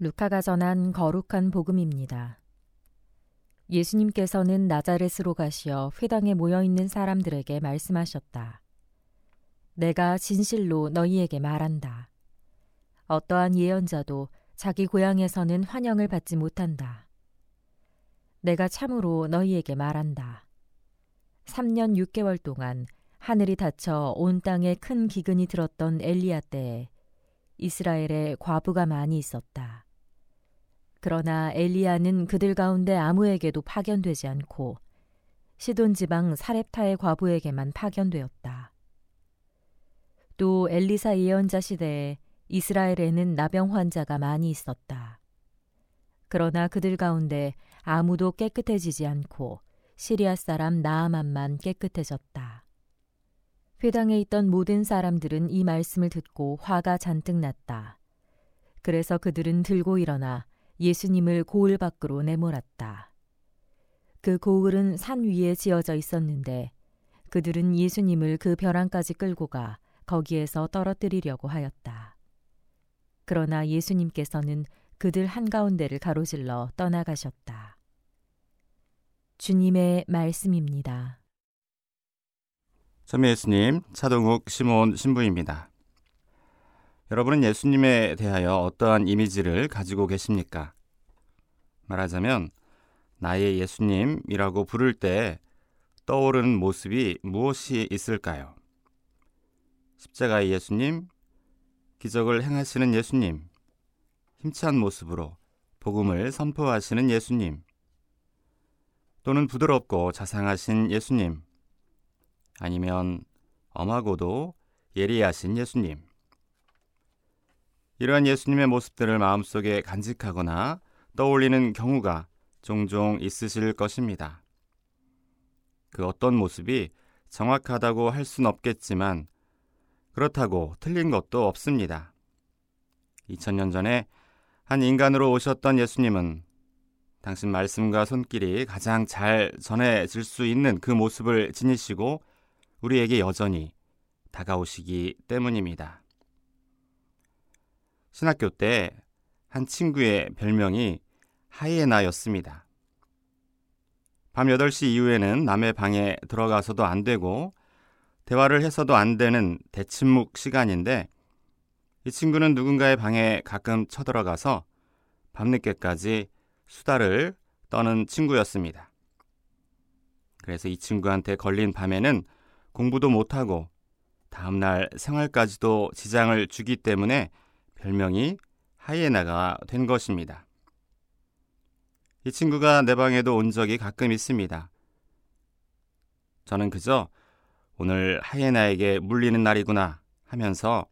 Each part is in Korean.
루카가 전한 거룩한 복음입니다. 예수님께서는 나자렛으로 가시어 회당에 모여 있는 사람들에게 말씀하셨다. 내가 진실로 너희에게 말한다. 어떠한 예언자도 자기 고향에서는 환영을 받지 못한다. 내가 참으로 너희에게 말한다. 3년 6개월 동안 하늘이 닫혀 온 땅에 큰 기근이 들었던 엘리야 때에 이스라엘에 과부가 많이 있었다. 그러나 엘리야는 그들 가운데 아무에게도 파견되지 않고 시돈 지방 사렙타의 과부에게만 파견되었다. 또 엘리사 예언자 시대에 이스라엘에는 나병 환자가 많이 있었다. 그러나 그들 가운데 아무도 깨끗해지지 않고 시리아 사람 나아만만 깨끗해졌다. 회당에 있던 모든 사람들은 이 말씀을 듣고 화가 잔뜩 났다. 그래서 그들은 들고 일어나 예수님을 고을 밖으로 내몰았다. 그 고을은 산 위에 지어져 있었는데 그들은 예수님을 그 벼랑까지 끌고 가 거기에서 떨어뜨리려고 하였다. 그러나 예수님께서는 그들 한가운데를 가로질러 떠나가셨다. 주님의 말씀입니다. 참여 예수님, 차동욱 시몬 신부입니다. 여러분은 예수님에 대하여 어떠한 이미지를 가지고 계십니까? 말하자면 나의 예수님이라고 부를 때 떠오르는 모습이 무엇이 있을까요? 십자가의 예수님, 기적을 행하시는 예수님, 힘찬 모습으로 복음을 선포하시는 예수님, 또는 부드럽고 자상하신 예수님, 아니면 엄하고도 예리하신 예수님. 이러한 예수님의 모습들을 마음속에 간직하거나 떠올리는 경우가 종종 있으실 것입니다. 그 어떤 모습이 정확하다고 할 순 없겠지만 그렇다고 틀린 것도 없습니다. 2000년 전에 한 인간으로 오셨던 예수님은 당신 말씀과 손길이 가장 잘 전해질 수 있는 그 모습을 지니시고 우리에게 여전히 다가오시기 때문입니다. 신학교 때 한 친구의 별명이 하이에나였습니다. 밤 8시 이후에는 남의 방에 들어가서도 안 되고 대화를 해서도 안 되는 대침묵 시간인데 이 친구는 누군가의 방에 가끔 쳐들어가서 밤늦게까지 수다를 떠는 친구였습니다. 그래서 이 친구한테 걸린 밤에는 공부도 못하고 다음날 생활까지도 지장을 주기 때문에 별명이 하이에나가 된 것입니다. 이 친구가 내 방에도 온 적이 가끔 있습니다. 저는 그저 오늘 하이에나에게 물리는 날이구나 하면서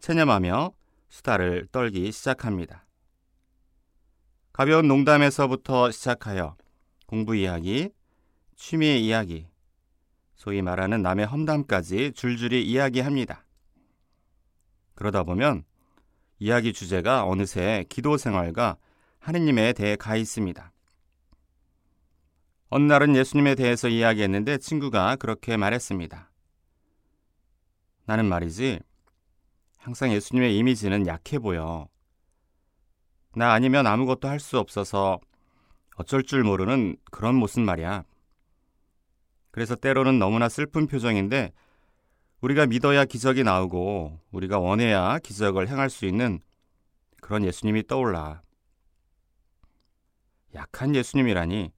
체념하며 수다를 떨기 시작합니다. 가벼운 농담에서부터 시작하여 공부 이야기, 취미 이야기, 소위 말하는 남의 험담까지 줄줄이 이야기합니다. 그러다 보면 이야기 주제가 어느새 기도 생활과 하느님에 대해 가 있습니다. 어느 날은 예수님에 대해서 이야기했는데 친구가 그렇게 말했습니다. 나는 말이지, 항상 예수님의 이미지는 약해 보여. 나 아니면 아무것도 할 수 없어서 어쩔 줄 모르는 그런 모습 말이야. 그래서 때로는 너무나 슬픈 표정인데 우리가 믿어야 기적이 나오고 우리가 원해야 기적을 행할 수 있는 그런 예수님이 떠올라. 약한 예수님이라니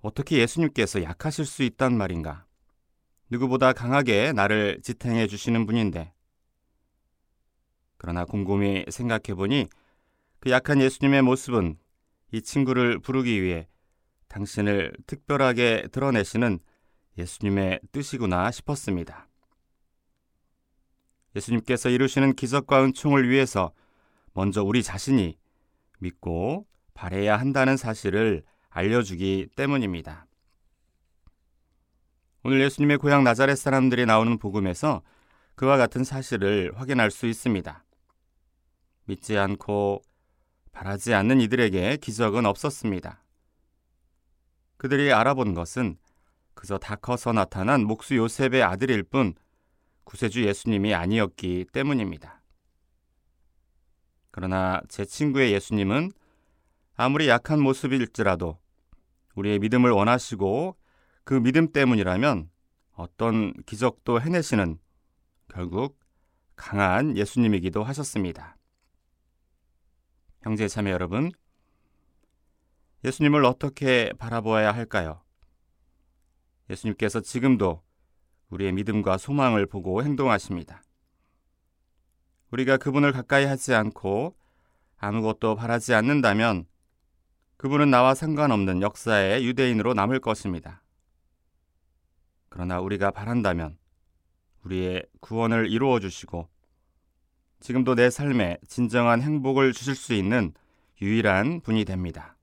어떻게 예수님께서 약하실 수 있단 말인가? 누구보다 강하게 나를 지탱해 주시는 분인데. 그러나 곰곰이 생각해 보니 그 약한 예수님의 모습은 이 친구를 부르기 위해 당신을 특별하게 드러내시는 예수님의 뜻이구나 싶었습니다. 예수님께서 이루시는 기적과 은총을 위해서 먼저 우리 자신이 믿고 바래야 한다는 사실을 알려주기 때문입니다. 오늘 예수님의 고향 나자렛 사람들이 나오는 복음에서 그와 같은 사실을 확인할 수 있습니다. 믿지 않고 바라지 않는 이들에게 기적은 없었습니다. 그들이 알아본 것은 그저 다 커서 나타난 목수 요셉의 아들일 뿐 구세주 예수님이 아니었기 때문입니다. 그러나 제 친구의 예수님은 아무리 약한 모습일지라도 우리의 믿음을 원하시고 그 믿음 때문이라면 어떤 기적도 해내시는 결국 강한 예수님이기도 하셨습니다. 형제 자매 여러분, 예수님을 어떻게 바라보아야 할까요? 예수님께서 지금도 우리의 믿음과 소망을 보고 행동하십니다. 우리가 그분을 가까이 하지 않고 아무것도 바라지 않는다면 그분은 나와 상관없는 역사의 유대인으로 남을 것입니다. 그러나 우리가 바란다면 우리의 구원을 이루어 주시고 지금도 내 삶에 진정한 행복을 주실 수 있는 유일한 분이 됩니다.